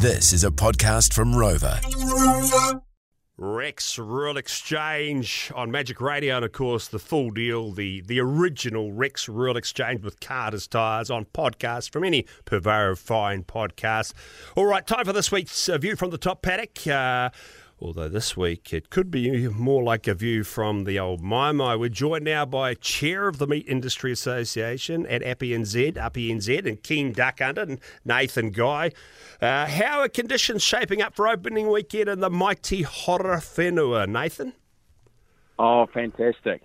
This is a podcast from Rova. Rex Rural Exchange on Magic Radio, and of course the full deal, the the original Rex Rural Exchange with Carter's Tires on podcast from any purveyor of fine podcasts. All right, time for this week's uh, view from the top paddock. Uh, Although this week it could be more like a view from the old Mai. We're joined now by Chair of the Meat Industry Association at ApiNZ, Appy NZ, and Keen Duck Hunter, and Nathan Guy. Uh, how are conditions shaping up for opening weekend in the mighty Horowhenua, Nathan? Oh, fantastic.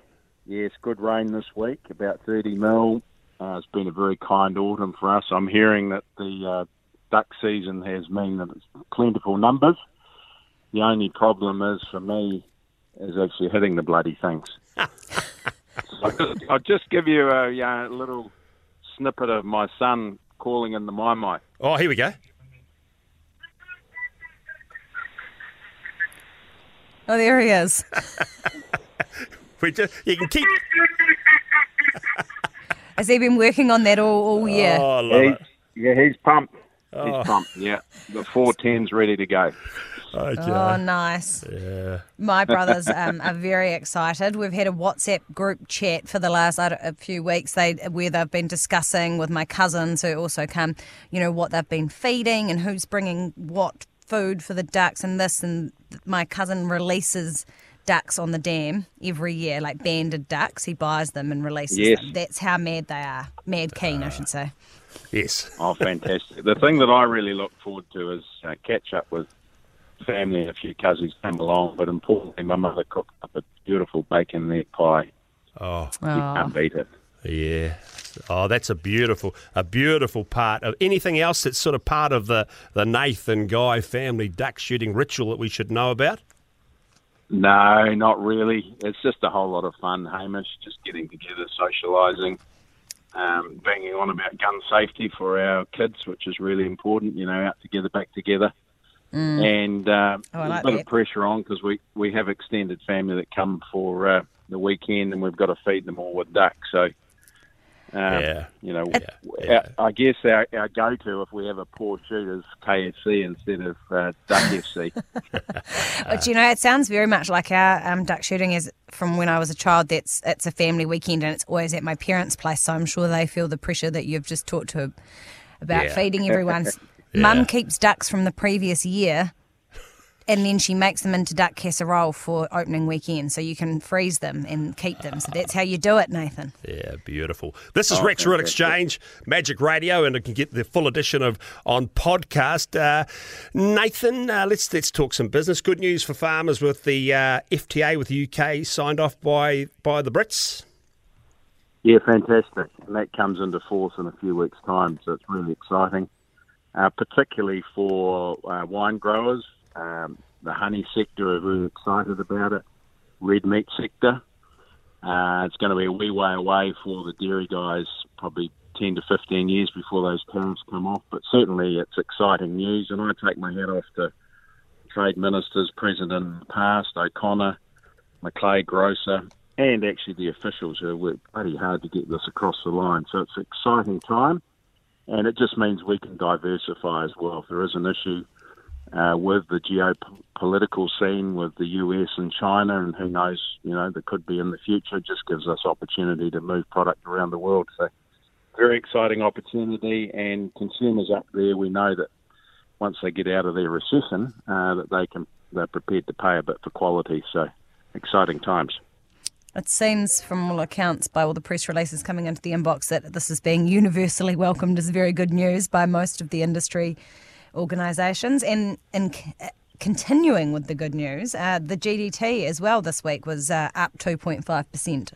Yes, good rain this week, about 30 mil. Uh, it's been a very kind autumn for us. I'm hearing that the uh, duck season has meant that it's plentiful numbers. The only problem is for me is actually hitting the bloody things. so I'll, just, I'll just give you a little snippet of my son calling in the Mai Mai. Oh, here we go. Oh, there he is. we just you can keep. Has he been working on that all, all year? Oh, I love He- it. yeah, he's pumped. Oh. He's pumped. Yeah, the four tens ready to go. Okay. Oh, nice. yeah. My brothers um, are very excited. We've had a WhatsApp group chat for the last I a few weeks. They where they've been discussing with my cousins who also come, you know, what they've been feeding and who's bringing what food for the ducks and this. And my cousin releases ducks on the dam every year, like banded ducks. He buys them and releases Yes. them. That's how mad they are. Mad keen, I should say. Yes. Oh, fantastic! the thing that I really look forward to is uh, catch up with family and a few cousins came along, but importantly, my mother cooked up a beautiful bacon egg pie. Oh. You Oh. can't beat it. Yeah. Oh, that's a beautiful, a beautiful part of anything else that's sort of part of the, the Nathan Guy family duck shooting ritual that we should know about. No, not really. It's just a whole lot of fun, Hamish. Just getting together, socialising, um, banging on about gun safety for our kids, which is really important. You know, out together, back together. And uh, Oh, I there's like a bit that. of pressure on because we, we have extended family that come for uh, the weekend, and we've got to feed them all with duck. So, uh, Yeah. you know, Yeah, yeah. Our, I guess our, our go-to if we have a poor shoot is KFC instead of uh, Duck FC. But you know, it sounds very much like our um, duck shooting is from when I was a child. That's it's a family weekend and it's always at my parents' place. So I'm sure they feel the pressure that you've just talked to about Yeah. feeding everyone's. Yeah. Mum keeps ducks from the previous year, and then she makes them into duck casserole for opening weekend. So you can freeze them and keep them. So that's how you do it, Nathan. Yeah, beautiful. This is Rex Rural Exchange, Magic Radio, and you can get the full edition of on podcast. Uh, Nathan, uh, let's let's talk some business. Good news for farmers with the uh, FTA with the UK signed off by by the Brits. Yeah, fantastic. And that comes into force in a few weeks' time, so it's really exciting, uh, particularly for uh, wine growers. Um, the honey sector are really excited about it. Red meat sector. Uh, it's going to be a wee way away for the dairy guys, probably 10 to 15 years before those tariffs come off, but certainly it's exciting news, and I take my hat off to trade ministers present in the past, O'Connor, McClay, Groser, and actually the officials who worked bloody hard to get this across the line. So it's an exciting time, and it just means we can diversify as well. If there is an issue uh, with the geopolitical scene with the US and China, and who knows, you know, there could be in the future, just gives us opportunity to move product around the world. So very exciting opportunity, and consumers up there, we know that once they get out of their recession, uh, that they can they're prepared to pay a bit for quality. So exciting times. It seems, from all accounts, by all the press releases coming into the inbox, that this is being universally welcomed as very good news by most of the industry organisations. And, and uh, continuing with the good news, uh, the GDT as well this week was uh, up 2.5%.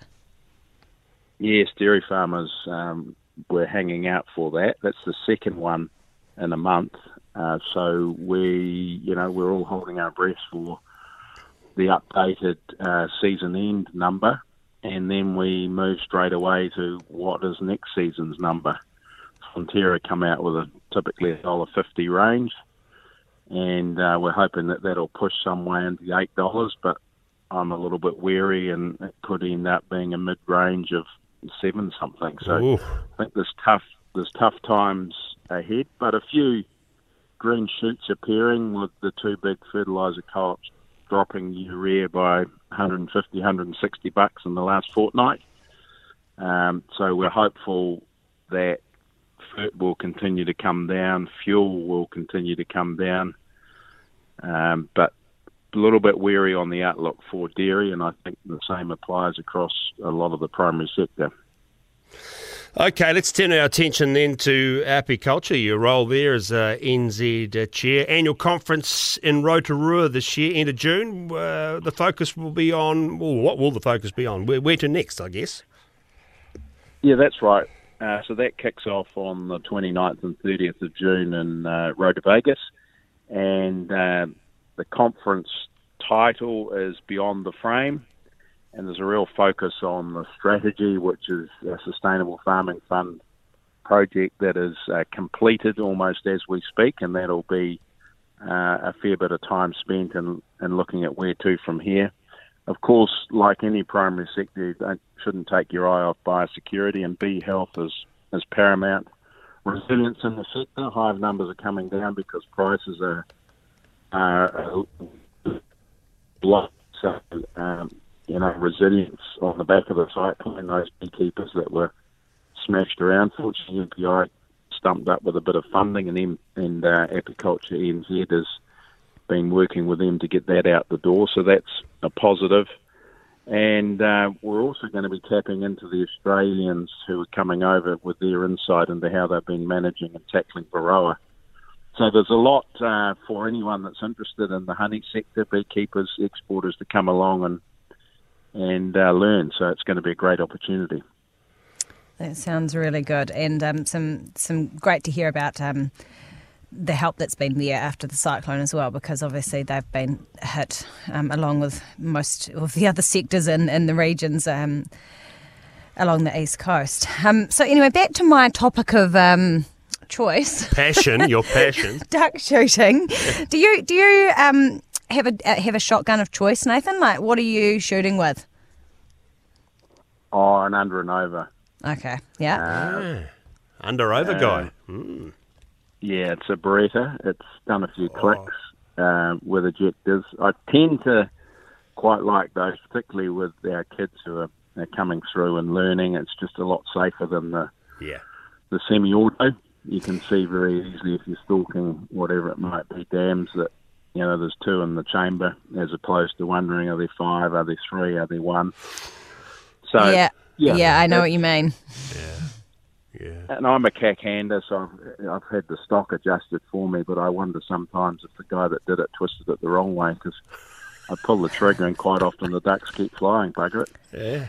Yes, dairy farmers um, were hanging out for that. That's the second one in a month. Uh, so we, you know, we're all holding our breath for the updated uh, season end number, and then we move straight away to what is next season's number. Fonterra come out with a typically a dollar fifty range, and uh, we're hoping that that'll push somewhere into eight dollars. But I'm a little bit wary, and it could end up being a mid range of seven something. So Ooh. I think there's tough there's tough times ahead, but a few green shoots appearing with the two big fertiliser co-ops dropping urea by 150, 160 bucks in the last fortnight. Um, so we're hopeful that fert will continue to come down, fuel will continue to come down, um, but a little bit wary on the outlook for dairy, and I think the same applies across a lot of the primary sector. Okay, let's turn our attention then to apiculture. Your role there as uh, NZ uh, chair. Annual conference in Rotorua this year, end of June. Uh, the focus will be on, well, what will the focus be on? Where, where to next, I guess? Yeah, that's right. Uh, so that kicks off on the 29th and 30th of June in uh, Vegas. And uh, the conference title is Beyond the Frame and there's a real focus on the strategy, which is a sustainable farming fund project that is uh, completed almost as we speak, and that'll be uh, a fair bit of time spent in, in looking at where to from here. Of course, like any primary sector, you shouldn't take your eye off biosecurity, and bee health is, is paramount. Resilience in the sector, hive numbers are coming down because prices are, are blocked. So um, you know, resilience on the back of the cyclone, those beekeepers that were smashed around. Fortunately, MPI stumped up with a bit of funding, and them and uh, Apiculture NZ has been working with them to get that out the door. So that's a positive. And uh, we're also going to be tapping into the Australians who are coming over with their insight into how they've been managing and tackling Varroa. So there's a lot uh, for anyone that's interested in the honey sector, beekeepers, exporters to come along and and uh, learn. So it's going to be a great opportunity. That sounds really good, and um, some some great to hear about um, the help that's been there after the cyclone as well, because obviously they've been hit um, along with most of the other sectors in in the regions um, along the east coast. Um, so anyway, back to my topic of um, choice. Passion, your passion. Duck shooting. Do you do you um, have a uh, have a shotgun of choice, Nathan? Like, what are you shooting with? Oh, an under and over. Okay, yeah. Uh, under over uh, guy. Mm. Yeah, it's a Beretta. It's done a few oh. clicks uh, with ejectors. I tend to quite like those, particularly with our kids who are, are coming through and learning. It's just a lot safer than the yeah the semi-auto. You can see very easily if you're stalking whatever it might be dams that you know, there's two in the chamber as opposed to wondering are there five, are there three, are there one. So yeah, yeah, yeah I know what you mean. Yeah, yeah. And I'm a cack hander, so I've, I've had the stock adjusted for me, but I wonder sometimes if the guy that did it twisted it the wrong way because I pull the trigger and quite often the ducks keep flying, bugger it. Yeah.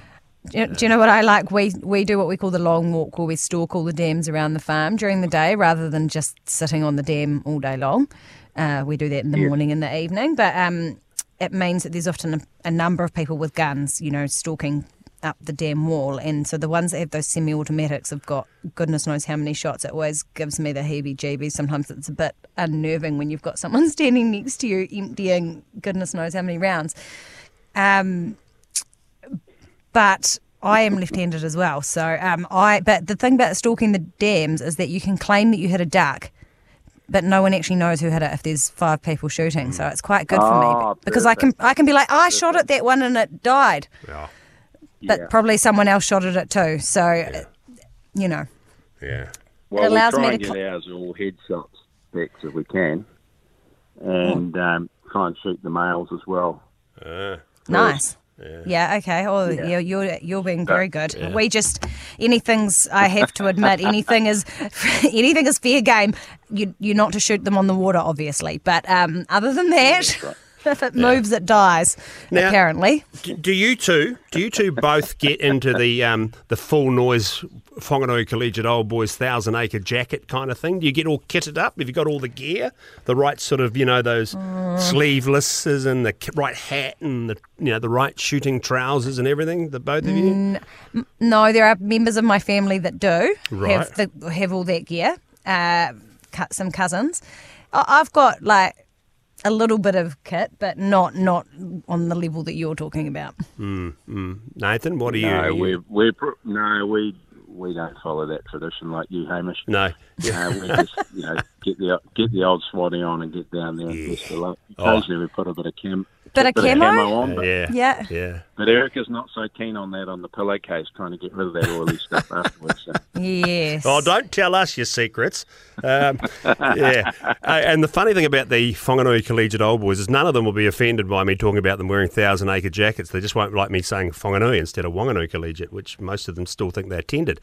Do you, do you know what I like? We we do what we call the long walk, where we stalk all the dams around the farm during the day, rather than just sitting on the dam all day long. Uh, we do that in the yeah. morning and the evening, but um, it means that there's often a, a, number of people with guns, you know, stalking up the dam wall. And so the ones that have those semi automatics have got goodness knows how many shots. It always gives me the heebie jeebies. Sometimes it's a bit unnerving when you've got someone standing next to you emptying goodness knows how many rounds. Um, but I am left-handed as well. So um, I. But the thing about stalking the dams is that you can claim that you hit a duck, but no one actually knows who hit it if there's five people shooting. So it's quite good for oh, me because I can I can be like I shot at that one and it died. Yeah. But yeah. probably someone else shot at it too. So yeah. you know. Yeah. Well, it allows we try me to and get cl- ours all headshots back if we can, and oh. um, try and shoot the males as well. Uh, nice. Yeah. yeah. Okay. Oh, yeah. You're you're being very good. Yeah. We just anything's. I have to admit, anything is anything is fair game. You you're not to shoot them on the water, obviously. But um, other than that. if it moves, it dies. Now, apparently. Do you two? Do you two both get into the um, the full noise Whanganui Collegiate Old Boys Thousand Acre Jacket kind of thing? Do you get all kitted up? Have you got all the gear, the right sort of you know those mm. sleevelesses and the right hat and the you know the right shooting trousers and everything? The both of you? Mm, no, there are members of my family that do right. have the, have all that gear. Uh, some cousins. I've got like a little bit of kit, but not not on the level that you're talking about. Mm, mm. Nathan, what are no, you? We're, we're no, we we don't follow that tradition like you, Hamish. No. Uh, we just, you know, get the get the old swanny on and get down there and Yeah. test the luck. Oh. Occasionally we put a bit of cam, Bit of camo? on, but, Yeah. Yeah. Yeah. but Erica's not so keen on that on the pillowcase, trying to get rid of that oily stuff afterwards. So. Yes. Oh, don't tell us your secrets. Um, yeah. Uh, and the funny thing about the Whanganui Collegiate Old Boys is none of them will be offended by me talking about them wearing thousand acre jackets. They just won't like me saying Whanganui instead of Wanganui Collegiate, which most of them still think they attended.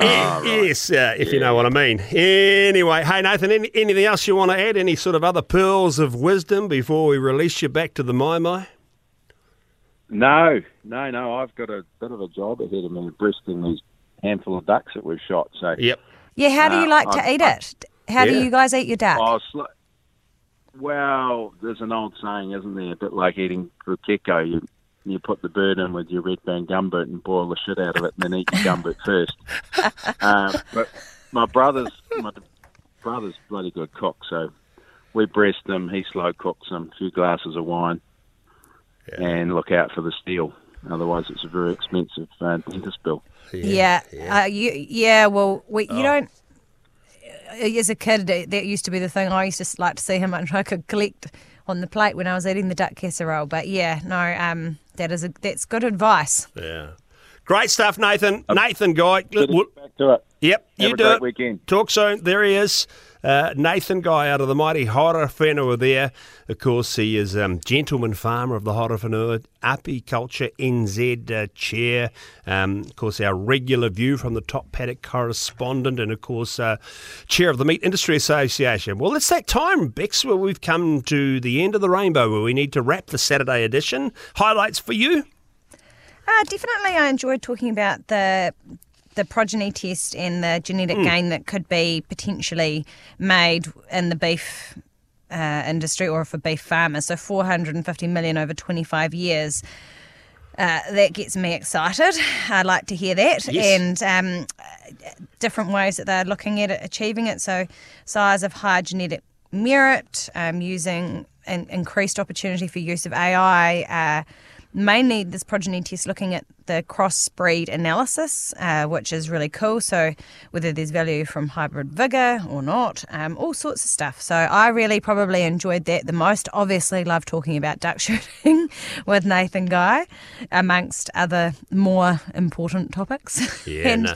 Eh, Yes, uh, if you know what I mean. Anyway, hey Nathan, any, anything else you want to add? Any sort of other pearls of wisdom before we release you back to the Mai Mai? No, no, no. I've got a bit of a job ahead of me, breasting these handful of ducks that we've shot. So, Yep. Yeah, how do you Uh, like to I- eat I- it? How do you guys eat your duck? Oh, sl- well, there's an old saying, isn't there? A bit like eating pukeko. You you put the bird in with your red band gumboot and boil the shit out of it, and then eat your gumboot first. um, but my brother's my brother's bloody good cook, so we breast them. He slow cooks them, a few glasses of wine, and look out for the steel. Otherwise, it's a very expensive uh, dentist bill. Yeah, Uh, you, yeah. Well, we, Oh. you don't. As a kid, that that used to be the thing. I used to like to see how much I could collect on the plate when I was eating the duck casserole. But yeah, no, um, that is a, that's good advice. Yeah. Great stuff, Nathan. Nathan Guy. Better w- get back to it. Yep, Have you a do great it. weekend. Talk soon. There he is. Uh, Nathan Guy out of the mighty Horowhenua there. Of course, he is um, gentleman farmer of the Horowhenua, Apiculture NZ uh, chair. Um, of course, our regular view from the top paddock correspondent, and of course, uh, chair of the Meat Industry Association. Well, it's that time, Bex, where we've come to the end of the rainbow, where we need to wrap the Saturday edition. Highlights for you. Uh, definitely, I enjoyed talking about the the progeny test and the genetic gain that could be potentially made in the beef uh, industry or for beef farmers. So 450 million over 25 years. Uh, that gets me excited. I'd like to hear that, Yes. and um, different ways that they're looking at it, achieving it. So, size of high genetic merit, um, using an increased opportunity for use of AI. Uh, mainly, this progeny test looking at the crossbreed analysis, uh, which is really cool. So, whether there's value from hybrid vigor or not, um, all sorts of stuff. So, I really probably enjoyed that the most. Obviously, love talking about duck shooting with Nathan Guy, amongst other more important topics. Yeah, and no.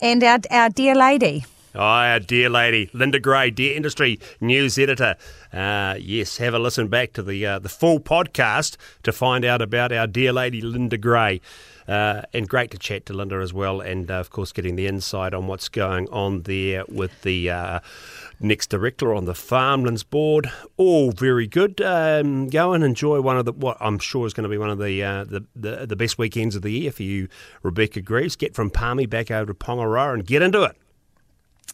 and our, our dear lady. Oh, our dear lady, Linda Gray, dear industry news editor. Uh, yes, have a listen back to the uh, the full podcast to find out about our dear lady, Linda Gray. Uh, and great to chat to Linda as well, and uh, of course, getting the insight on what's going on there with the uh, next director on the Farmlands board. All very good. Um, go and enjoy one of the what I'm sure is going to be one of the, uh, the the the best weekends of the year for you, Rebecca Greaves. Get from Palmy back over to Pongaroa and get into it.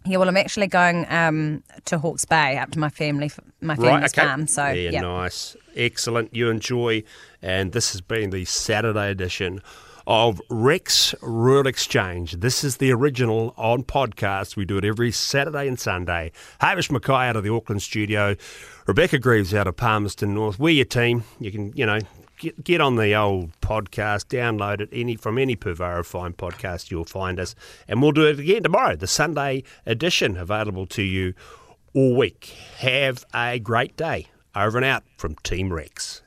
Yeah, well, I'm actually going um, to Hawke's Bay up to my family, my family's farm. So yeah, yeah, nice, excellent. You enjoy, and this has been the Saturday edition of Rex Rural Exchange. This is the original on podcast. We do it every Saturday and Sunday. Hamish Mackay out of the Auckland studio, Rebecca Greaves out of Palmerston North. We're your team. You can, you know. Get, get on the old podcast, download it any from any Purvaro Fine podcast. You'll find us, and we'll do it again tomorrow, the Sunday edition, available to you all week. Have a great day. Over and out from Team Rex.